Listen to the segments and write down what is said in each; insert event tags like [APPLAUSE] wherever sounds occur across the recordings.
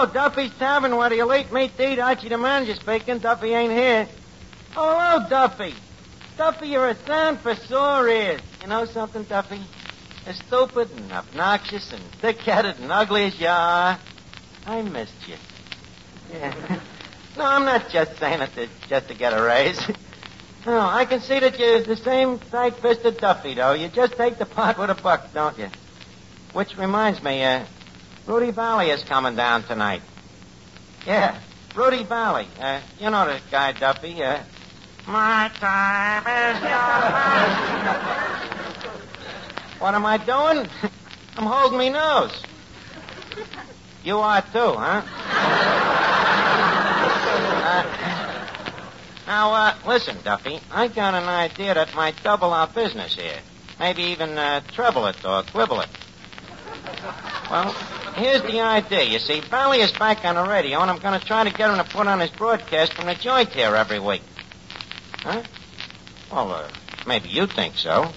Hello, Duffy's Tavern. Do you late to eat? Archie the manager speaking. Duffy ain't here. Oh, hello, Duffy. Duffy, you're a sound for sore ears. You know something, Duffy? As stupid and obnoxious and thick-headed and ugly as you are, I missed you. Yeah. [LAUGHS] no, I'm not just saying it to, just to get a raise. no, I can see that you're the same tight-fisted Duffy, though. You just take the pot with a buck, don't you? Which reminds me, uh, Rudy Vallee is coming down tonight. Yeah, Rudy Vallee. Uh, you know this guy, Duffy. Uh, my time is your What am I doing? [LAUGHS] I'm holding me nose. You are too, huh? uh, now, uh, listen, Duffy. I got an idea that might double our business here. Maybe even uh, treble it or quibble it. Well, here's the idea. You see, Vallee is back on the radio, and I'm going to try to get him to put on his broadcast from the joint here every week. Huh? Well, uh, maybe you think so.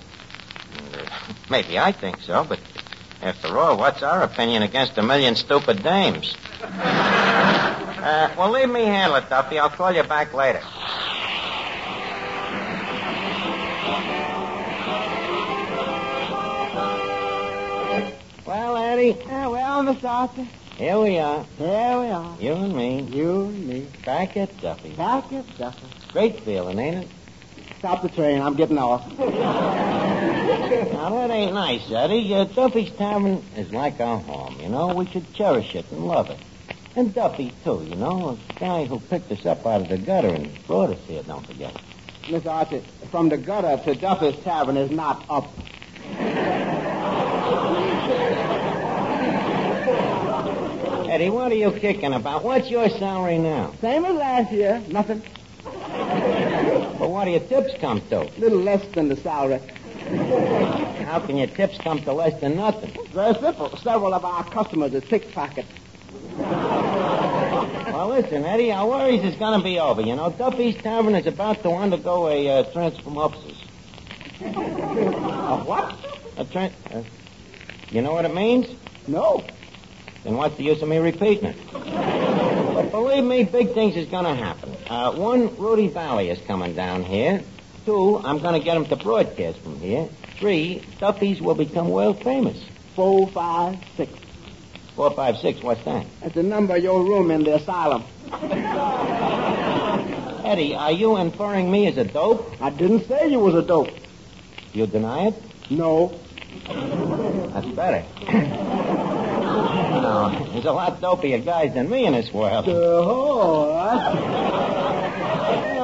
And, [LAUGHS] uh, maybe I think so, but after all, what's our opinion against a million stupid dames? [LAUGHS] uh, well, leave me handle it, Duffy. I'll call you back later. Well, Eddie. Yeah, well, Mr. Arthur, Here we are. here we are. You and me. You and me. Back at Duffy. Back at Duffy. Great feeling, ain't it? Stop the train. I'm getting off. Now, that ain't nice, Eddie. Uh, Duffy's Tavern is like our home, you know. We should cherish it and love it. And Duffy, too, you know. A guy who picked us up out of the gutter and brought us here, don't forget. Mr. Arthur, from the gutter to Duffy's Tavern is not up. Eddie, what are you kicking about? What's your salary now? Same as last year. Nothing. Well, what do your tips come to? Little less than the salary. How can your tips come to less than nothing? Very simple. Several of our customers are pickpockets. Well, listen, Eddie, our worries is going to be over. You know, Duffy's Tavern is about to undergo a uh, transformopsis. A what? A trans... uh, you know what it means? No. Then what's the use of me repeating it? But believe me, big things is going to happen. Uh, one, Rudy Vallee is coming down here. Two, I'm going to get him to broadcast from here. Three, Duffy's will become world famous. Four, five, six. Four, five, six, what's that? That's the number of your room in the asylum. Eddie, are you inferring me as a dope? I didn't say you was a dope. You deny it? No. That's better. [CLEARS THROAT] no, there's a lot dopier guys than me in this world. Oh,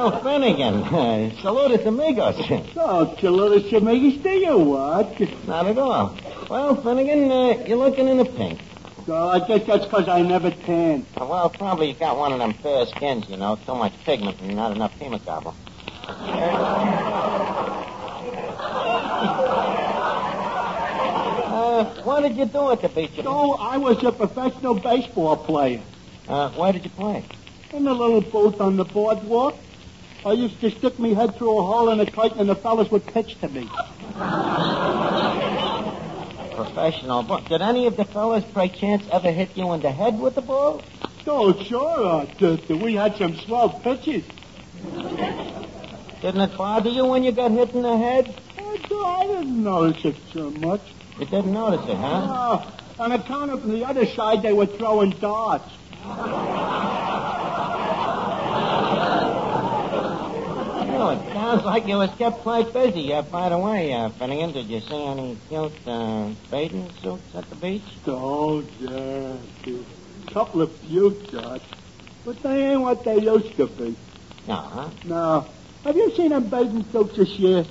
Oh, Finnegan. Uh, saludos amigos. So, Chilota Shemigis to you, what? Not at all. Well, Finnegan, uh, you're looking in the pink. So, I guess that's because I never tan. Well, probably you got one of them fair skins, you know. Too much pigment and not enough hemoglobin. Uh, what did you do at the beach? So, I was a professional baseball player. Uh, where did you play? In a little booth on the boardwalk. I used to stick my head through a hole in a curtain and the fellas would pitch to me. Professional. But did any of the fellas, by chance, ever hit you in the head with the ball? Oh, sure. Uh, th- th- we had some swell pitches. Didn't it bother you when you got hit in the head? I, I didn't notice it so much. You didn't notice it, huh? Uh, on account of the other side, they were throwing darts. Well, it sounds like you was kept quite busy. Uh, by the way, uh, Finnegan, did you see any cute uh, bathing suits at the beach? Oh, yeah. A couple of few darts. But they ain't what they used to be. No, huh? No. Have you seen them bathing suits this year?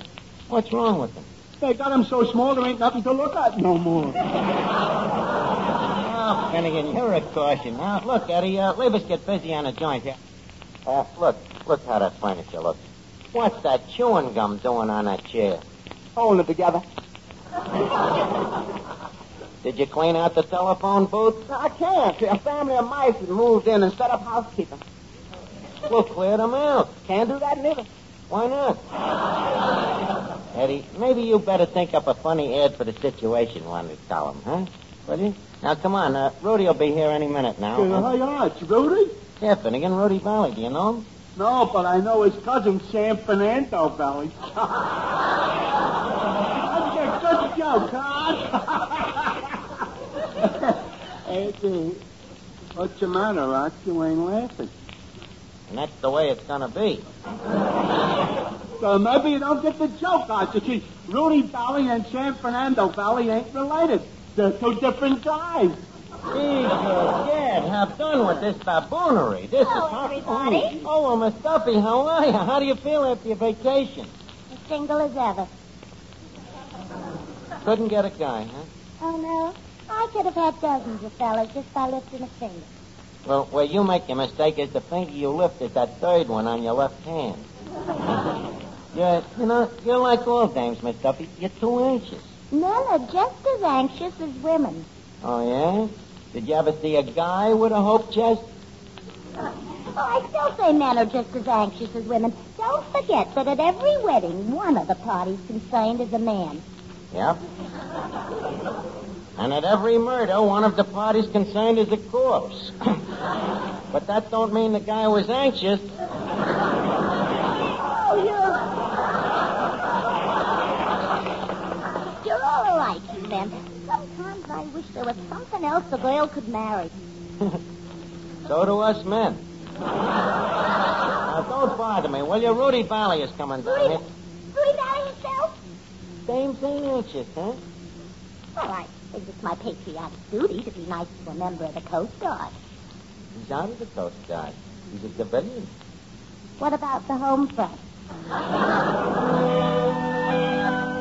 What's wrong with them? They got them so small there ain't nothing to look at no more. oh, Finnegan, you're a caution. Now, look, Eddie, uh, leave us get busy on the joint here. Uh, look, look how that furniture looks. What's that chewing gum doing on that chair? Holding it together. Did you clean out the telephone booth? I can't. A family of mice has moved in and set up housekeeping. We'll clear them out. Can't do that neither. Why not? Eddie, maybe you better think up a funny ad for the situation one to tell him, huh? Will you? Now, come on. Uh, Rudy will be here any minute now. Uh, yeah, it's Rudy. Yeah, Finnegan, Rudy Vallee. Do you know him? No, but I know his cousin, Sam Fernando Valley. [LAUGHS] That's a good joke, huh? [LAUGHS] hey, uh, what's the matter, Rock? You ain't laughing. And that's the way it's gonna be. So maybe you don't get the joke, Archie. See, Rudy Vallee and San Fernando Valley ain't related. They're two different guys. Jesus, Gad, have done with this baboonery. This Hello, is how... everybody. Oh, oh well, Miss Duffy, how are you? How do you feel after your vacation? As single as ever. Couldn't get a guy, huh? Oh, no? I could have had dozens of fellas just by lifting a finger. Well, where you make your mistake is the finger you lift is that third one on your left hand. [LAUGHS] You're, you know, you're like all dames, Miss Duffy. You're too anxious. Men are just as anxious as women. Oh, yeah? Did you ever see a guy with a hope chest? Oh, I still say men are just as anxious as women. Don't forget that at every wedding, one of the parties concerned is a man. Yep. And at every murder, one of the parties concerned is a corpse. [CLEARS THROAT] but that don't mean the guy was anxious. Oh, you're... You're all right. Sometimes I wish there was something else a girl could marry. [LAUGHS] So do us men. now, don't bother me, will you? Rudy Vallee is coming down Rudy, here. Rudy Vallee himself? Dames ain't you, huh? Well, I think it's my patriotic duty to be nice to a member of the Coast Guard. He's out of the Coast Guard. He's a civilian. What about the home front? [LAUGHS]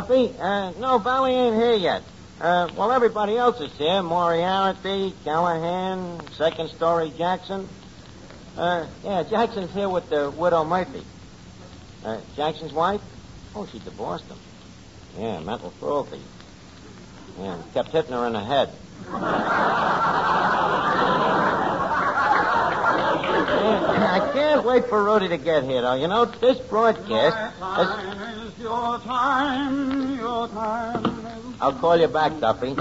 Duffy. Uh, no, Vallee ain't here yet. Uh, well, everybody else is here. Moriarty, Callahan, Second Story Jackson. Uh, yeah, Jackson's here with the widow Murphy. Uh, Jackson's wife? Oh, she divorced him. Yeah, mental cruelty. Yeah, kept hitting her in the head. [LAUGHS] I can't wait for Rudy to get here, though. You know, this broadcast. Time is your time, your time. I'll call you back, Duffy.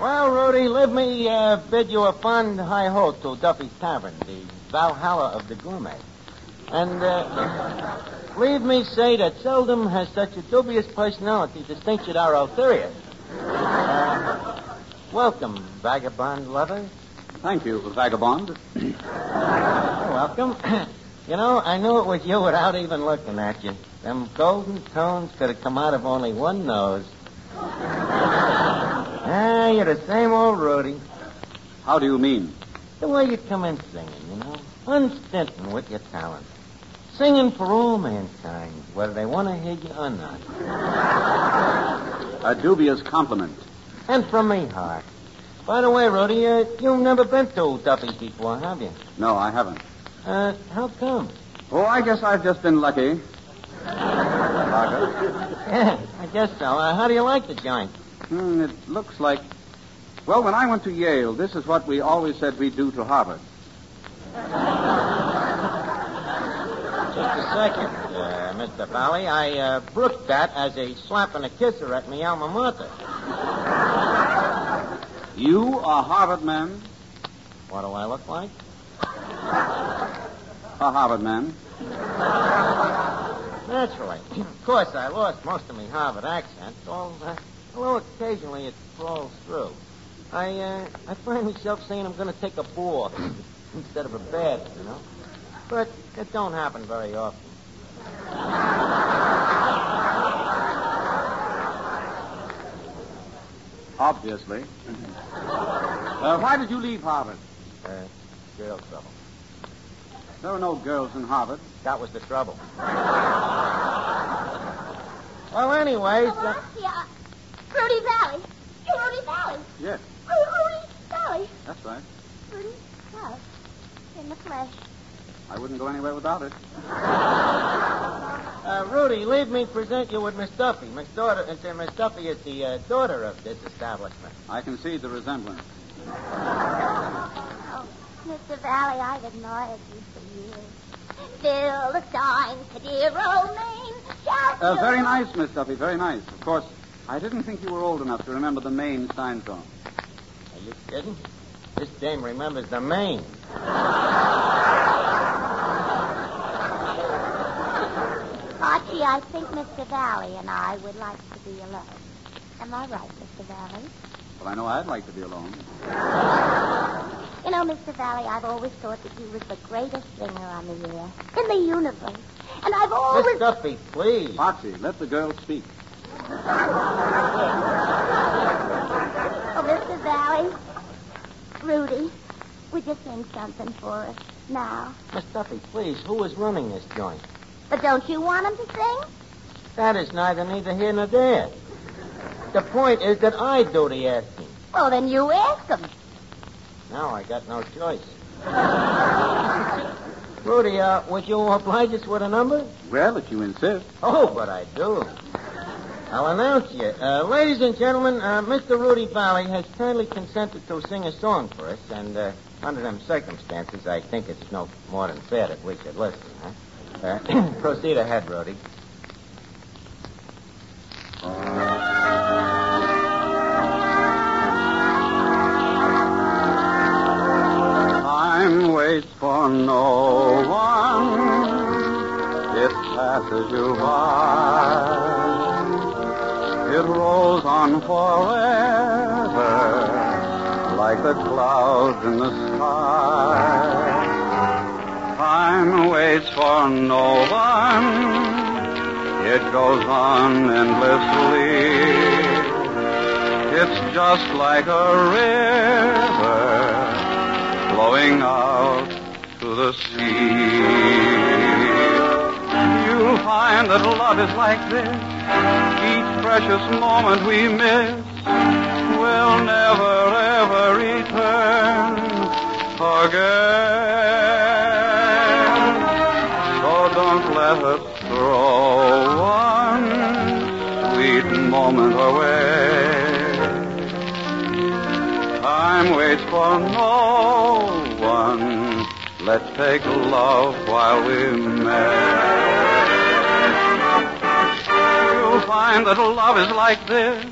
Well, Rudy, let me uh, bid you a fond hi ho to Duffy's Tavern, the Valhalla of the gourmet. And uh, leave me say that seldom has such a dubious personality distinguished our Althurius. Uh, welcome, vagabond lover. Thank you, vagabond. You're welcome. [CLEARS THROAT] you know, I knew it was you without even looking at you. Them golden tones could have come out of only one nose. [LAUGHS] ah, you're the same old Rudy. How do you mean? The way you come in singing, you know, unstinting with your talent. Singing for all mankind, whether they want to hear you or not. A dubious compliment. And from me, Hart. By the way, Rudy, uh, you've never been to Duffy's before, have you? No, I haven't. Uh, how come? Oh, I guess I've just been lucky. Yeah, I guess so. Uh, how do you like the joint? Hmm, it looks like. Well, when I went to Yale, this is what we always said we'd do to Harvard. Just a second, uh, Mr. Vallee. I uh, brooked that as a slap and a kisser at me alma mater. You, a Harvard man? What do I look like? A Harvard man. Naturally. of course, I lost most of my Harvard accent, although, although occasionally it crawls through. I, uh, I find myself saying I'm going to take a bore [LAUGHS] instead of a bath, you know. But it don't happen very often. Obviously. uh, why did you leave Harvard? Uh, girl trouble. There were no girls in Harvard. That was the trouble. well, anyways, Oh, uh, I see. Uh, Rudy Vallee. You're Rudy Vallee. Yes, Rudy, Rudy Vallee. that's right. Rudy Vallee. In the flesh. I wouldn't go anywhere without it. uh, Rudy, leave me present you with Miss Duffy. Miss daughter, uh, Miss Duffy is the uh, daughter of this establishment. I can see the resemblance. Oh, Mr. Vallee, I've admired you for years. Fill the steins to dear old Maine. Shout Uh, very nice, Miss Duffy, very nice. Of course, I didn't think you were old enough to remember the Maine Stein song. Are you kidding? This dame remembers the Maine. Archie, I think Mr. Vallee and I would like to be alone. Am I right, Mr. Vallee? Well, I know I'd like to be alone. You know, Mr. Vallee, I've always thought that you was the greatest singer on the air, in the universe. And I've Miss always... Duffy, please. Archie, let the girl speak. [LAUGHS] Oh, Mr. Vallee. Rudy, would you sing something for us now? Miss Duffy, please. Who is running this joint? But don't you want him to sing? That is neither neither here nor there. The point is that I do the asking. Well, then you ask him. Now I got no choice. [LAUGHS] Rudy, uh, would you oblige us with a number? Well, if you insist. Oh, but I do. I'll announce you. Uh, ladies and gentlemen, uh, Mr. Rudy Vallee has kindly consented to sing a song for us, and uh, under them circumstances, I think it's no more than fair that we should listen. Huh? [CLEARS THROAT] Proceed ahead, Rudy. Time waits for no one. It passes you by. It rolls on forever like the clouds in the sky. Time waits for no one. It goes on endlessly. It's just like a river flowing out to the sea. You'll find that love is like this. Each precious moment we miss will never ever return. again. Don't let us throw one sweet moment away. Time waits for no one. Let's take love while we may. You'll find that love is like this.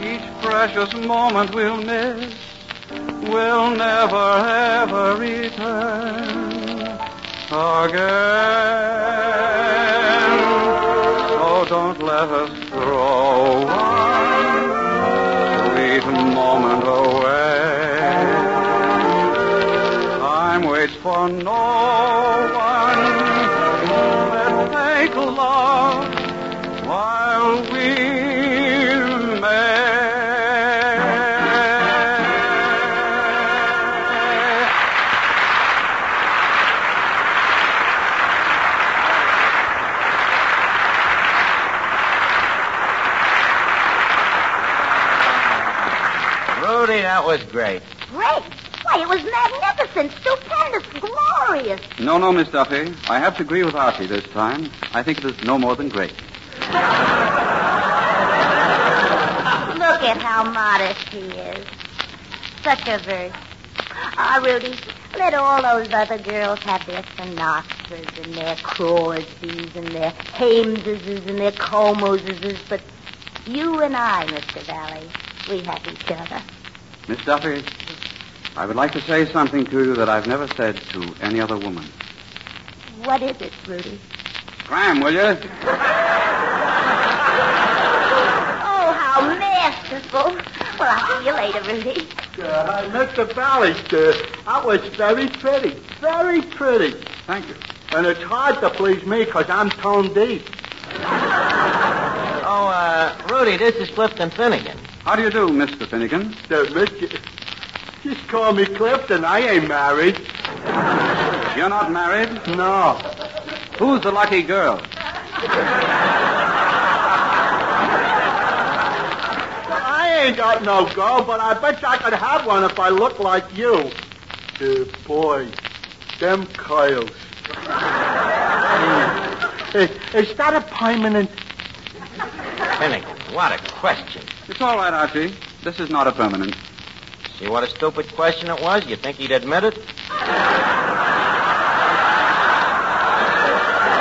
Each precious moment we'll miss will never ever return again. So don't let us throw one sweet moment away. Time waits for no was great. Great. Why, it was magnificent, stupendous, glorious. No, no, Miss Duffy. I have to agree with Archie this time. I think it is no more than great. [LAUGHS] Look at how modest he is. Such a verse. Ah, Rudy, let all those other girls have their Sinatras and their Crosbys and their Haymeses and their Comoses, but you and I, Mr. Vallee, we have each other. Miss Duffy, I would like to say something to you that I've never said to any other woman. What is it, Rudy? Scram, will you? Oh, how masterful. Well, I'll see you later, Rudy. Uh, Mr. Vallee, uh, that was very pretty. Very pretty. Thank you. And it's hard to please me because I'm tone deep. [LAUGHS] Oh, uh, Rudy, this is Clifton Finnegan. How do you do, Mr. Finnegan? Uh, Mr. Just call me Clifton. I ain't married. You're not married? No. Who's the lucky girl? I ain't got no girl, but I bet you I could have one if I looked like you. Uh, boy, them coils. is, is that a permanent? Finnegan, what a question. It's all right, Archie. This is not a permanent. See what a stupid question it was? You think he'd admit it?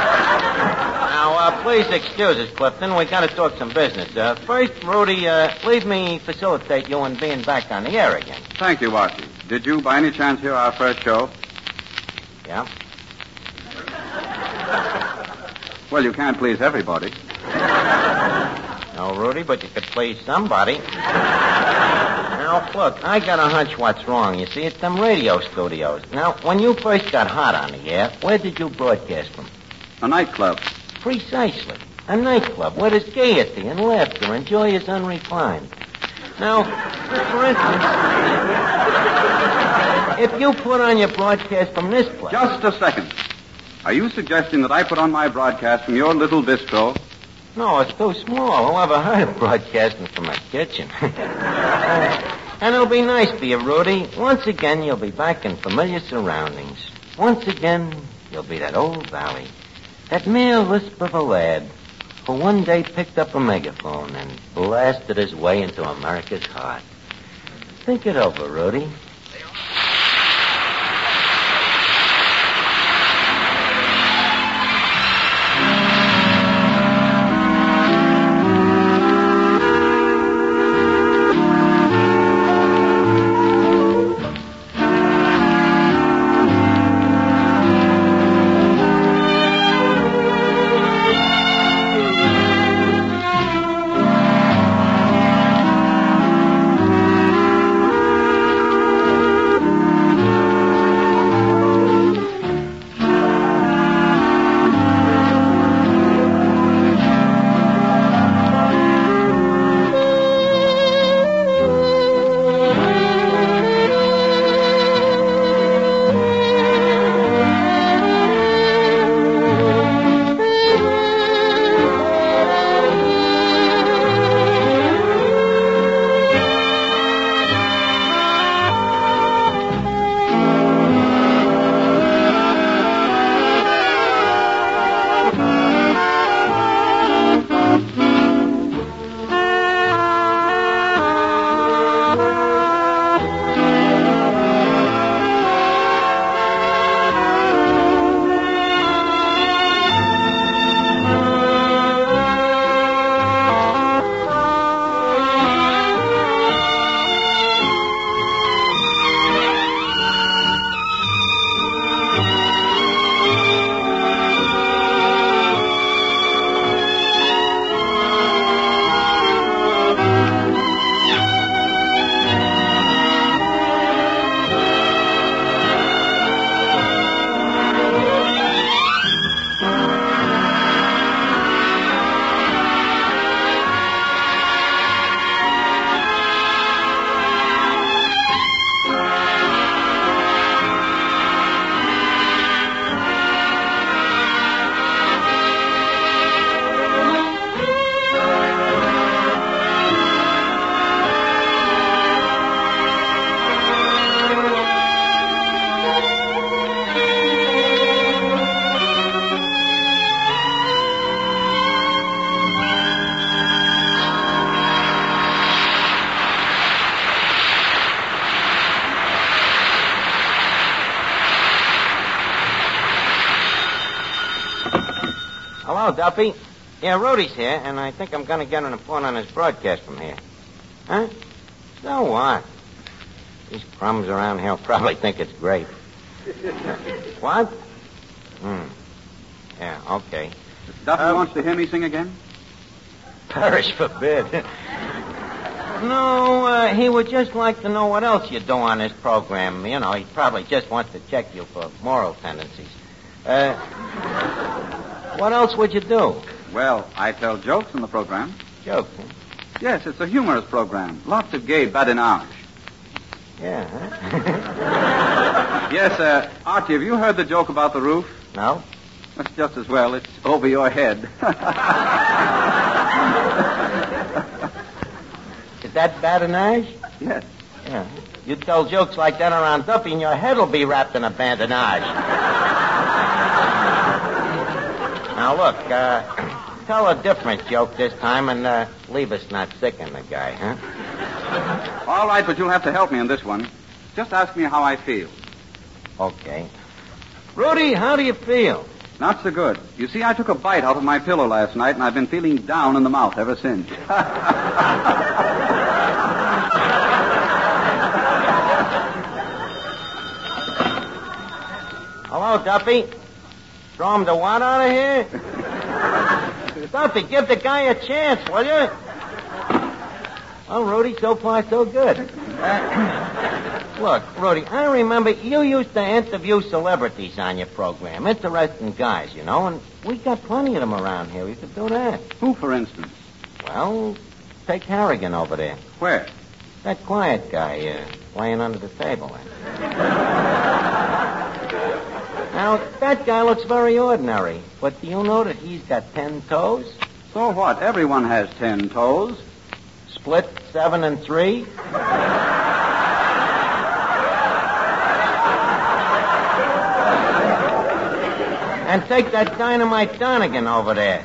Now, uh, please excuse us, Clifton. We got to talk some business. Uh, first, Rudy, uh, leave me facilitate you in being back on the air again. Thank you, Archie. Did you, by any chance, hear our first show? Yeah? Well, you can't please everybody. No, Rudy, but you could please somebody. Now, look, I got a hunch what's wrong. You see, it's them radio studios. Now, when you first got hot on the air, where did you broadcast from? A nightclub. Precisely. A nightclub where there's gaiety and laughter and joy is unrefined. Now, for instance, if you put on your broadcast from this place. Just a second. Are you suggesting that I put on my broadcast from your little bistro? No, it's too small. Who ever heard of broadcasting from a kitchen? [LAUGHS] and it'll be nice for you, Rudy. Once again, you'll be back in familiar surroundings. Once again, you'll be that old valley. That mere lisp of a lad who one day picked up a megaphone and blasted his way into America's heart. Think it over, Rudy. Yeah, Rudy's here, and I think I'm going to get an report on his broadcast from here. Huh? So what? These crumbs around here will [LAUGHS] probably think it's great. [LAUGHS] what? Hmm. Yeah, okay. Duffy Um, wants to hear me sing again? Perish forbid. no, uh, he would just like to know what else you do on this program. You know, he probably just wants to check you for moral tendencies. Uh, what else would you do? Well, I tell jokes in the program. Jokes, huh? Yes, it's a humorous program. Lots of gay badinage. Yeah, huh? [LAUGHS] Yes, uh, Archie, have you heard the joke about the roof? no? That's just as well. It's over your head. [LAUGHS] Is that badinage? yes. Yeah. You tell jokes like that around Duffy, and your head will be wrapped in a bandage. [LAUGHS] now, look, uh, tell a different joke this time and uh, leave us not sicking the guy, huh? [LAUGHS] All right, but you'll have to help me on this one. Just ask me how I feel. Okay. Rudy, how do you feel? Not so good. You see, I took a bite out of my pillow last night, and I've been feeling down in the mouth ever since. [LAUGHS] Hello, Duffy. Throw him the what out of here? Duffy, give the guy a chance, will you? Well, Rudy, so far so good. Uh, [CLEARS THROAT] look, Rudy, I remember you used to interview celebrities on your program. Interesting guys, you know, and we got plenty of them around here. You could do that. Who, for instance? Well, take Harrigan over there. Where? That quiet guy, uh, laying under the table. [LAUGHS] now, that guy looks very ordinary, but do you know that he's got ten toes? So what? Everyone has ten toes. Split seven and three? and take that dynamite Donegan over there.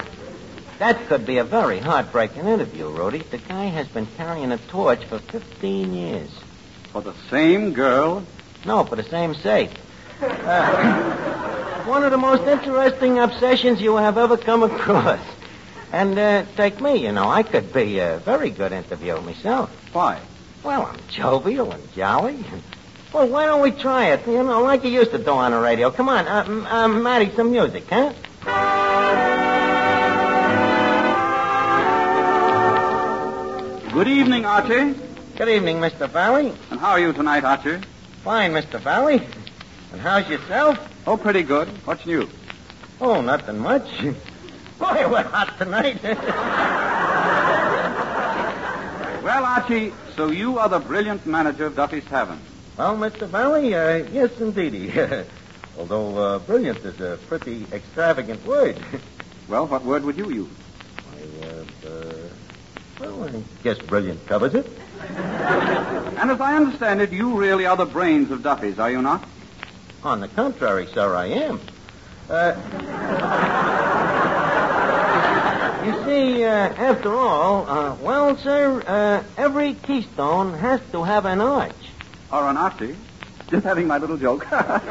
That could be a very heartbreaking interview, Rudy. The guy has been carrying a torch for 15 years. For the same girl. No, for the same sake. Uh, [COUGHS] one of the most interesting obsessions you have ever come across. And uh, take me, you know, I could be a very good interviewer myself. Why? Well, I'm jovial and jolly. Well, why don't we try it? You know, like you used to do on the radio. Come on, uh, uh, Matty, some music, huh? Good evening, Archie. Good evening, Mr. Vallee. And how are you tonight, Archie? Fine, Mr. Vallee. And how's yourself? Oh, pretty good. What's new? Oh, nothing much. [LAUGHS] Boy, we're hot tonight. [LAUGHS] Well, Archie, so you are the brilliant manager of Duffy's Tavern. well, Mr. Vallee, uh, yes, indeedy. [LAUGHS] Although uh, brilliant is a pretty extravagant word. Well, what word would you use? I, uh, uh, well, I guess brilliant covers it. And as I understand it, you really are the brains of Duffy's, are you not? On the contrary, sir, I am. Uh, you see, uh, after all, uh, well, sir, uh, every keystone has to have an arch. Or an Archie? Just having my little joke. [LAUGHS] That's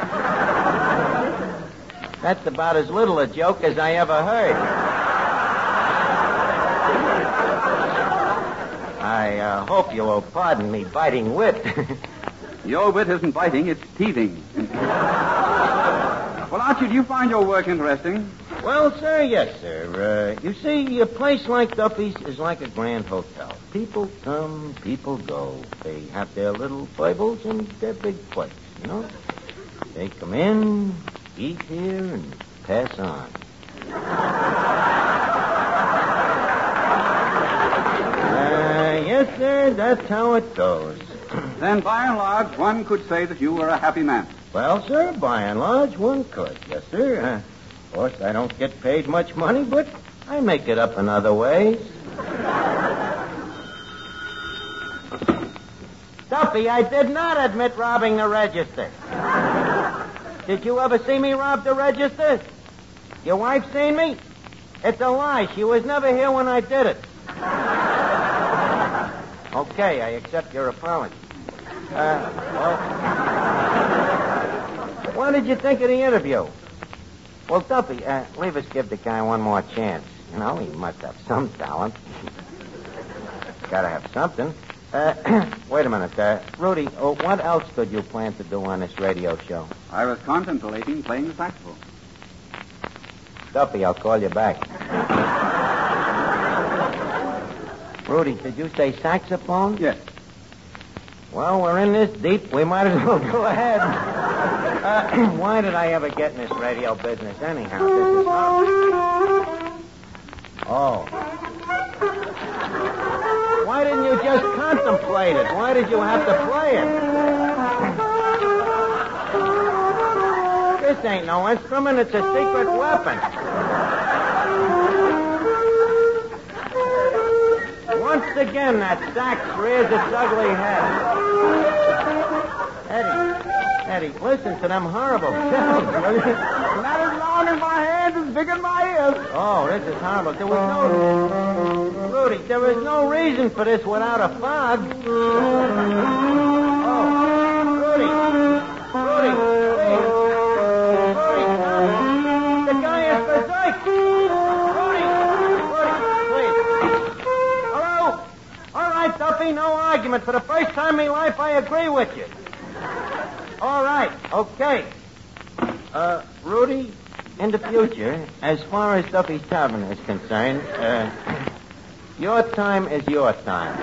about as little a joke as I ever heard. I uh, hope you will pardon me biting wit. [LAUGHS] Your wit isn't biting, it's teething. well, Archie, do you find your work interesting? well, sir, yes, sir. Uh, you see, a place like Duffy's is like a grand hotel. People come, people go. They have their little foibles and their big plates, you know? They come in, eat here, and pass on. Uh, yes, sir, that's how it goes. Then, by and large, one could say that you were a happy man. Well, sir, by and large, one could. Yes, sir. Uh, of course, I don't get paid much money, but I make it up in other ways. Duffy, I did not admit robbing the register. Did you ever see me rob the register? Your wife seen me? It's a lie. She was never here when I did it. Okay, I accept your apology. Uh, well, what did you think of the interview? Well, Duffy, uh, leave us give the guy one more chance. You know, he must have some talent. [LAUGHS] Gotta have something. Uh, [CLEARS THROAT] wait a minute. Uh, Rudy, uh, what else could you plan to do on this radio show? I was contemplating playing the saxophone. Duffy, I'll call you back. [LAUGHS] Rudy, did you say saxophone? Yes. Well, we're in this deep. We might as well [LAUGHS] go ahead. Uh, [CLEARS THROAT] why did I ever get in this radio business anyhow? This is Oh. Why didn't you just contemplate it? Why did you have to play it? This ain't no instrument. It's a secret weapon. Once again, that sack rears its ugly head. Eddie, Eddie, listen to them horrible sounds. As long as my hands, as big as my ears. Oh, this is horrible. There was no... Rudy, there is no reason for this without a fog. No argument. For the first time in life, I agree with you. All right, okay. Uh, Rudy, in the future, as far as Duffy's Tavern is concerned, uh, your time is your time.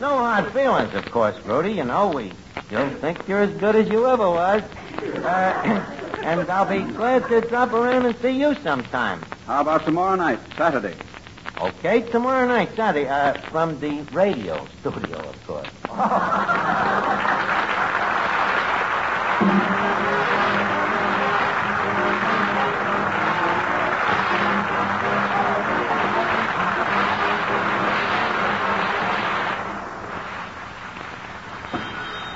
No hard feelings, of course, Rudy. You know, we still think you're as good as you ever was. Uh, and I'll be glad to drop around and see you sometime. How about tomorrow night, Saturday? Okay, tomorrow night, Saturday, uh, from the radio studio, of course.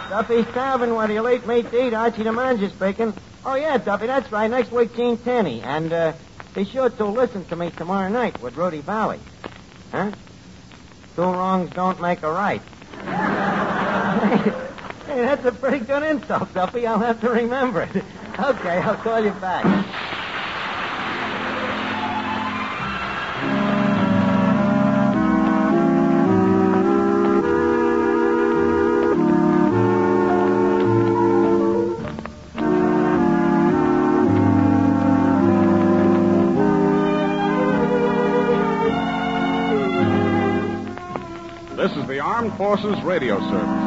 Duffy's Tavern, where the late mate eat, Archie the manager speaking. Oh, yeah, Duffy, that's right. Next week, Gene Tunney. And uh, be sure to listen to me tomorrow night with Rudy Vallee. Huh? Two wrongs don't make a right. [LAUGHS] hey, that's a pretty good insult, Duffy. I'll have to remember it. [LAUGHS] Okay, I'll call you back. Forces Radio Service.